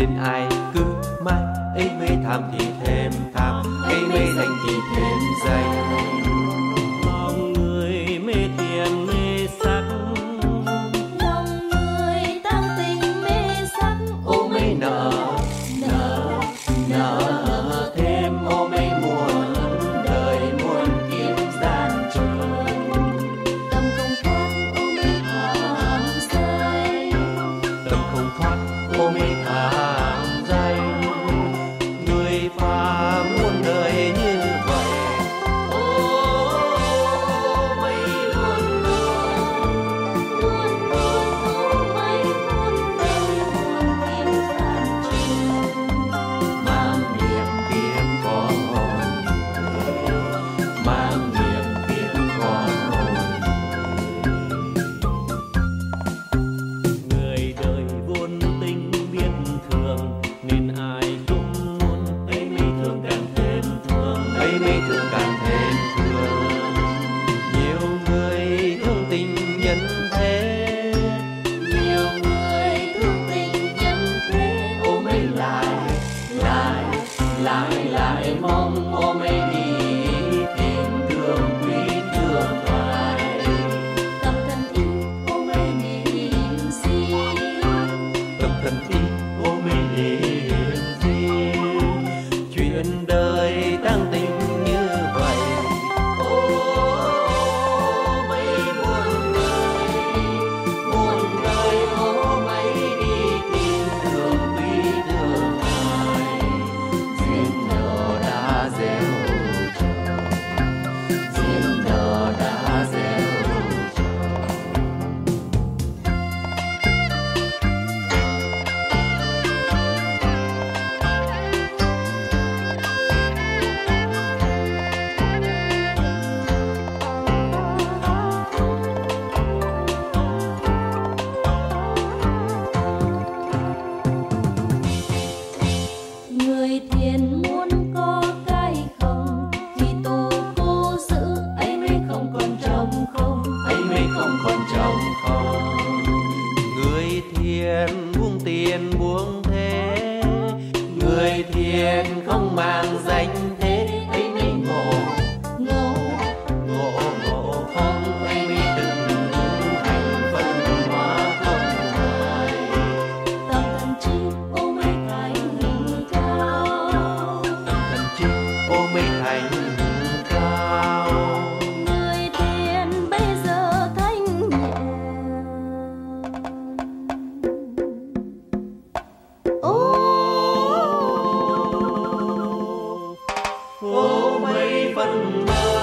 nên ai cứ mãi ấy mê tham thì thế. tiền, buông tiền buông thế. Người thiện không mang danh thế, ấy mới ngộ. Ngộ ngộ ngộ không, ấy mới từng thành phân hóa không hài. Tâm thần chứ ô mấy thành cao. Tâm thần chứ ô mấy thành cao. mấy phân bao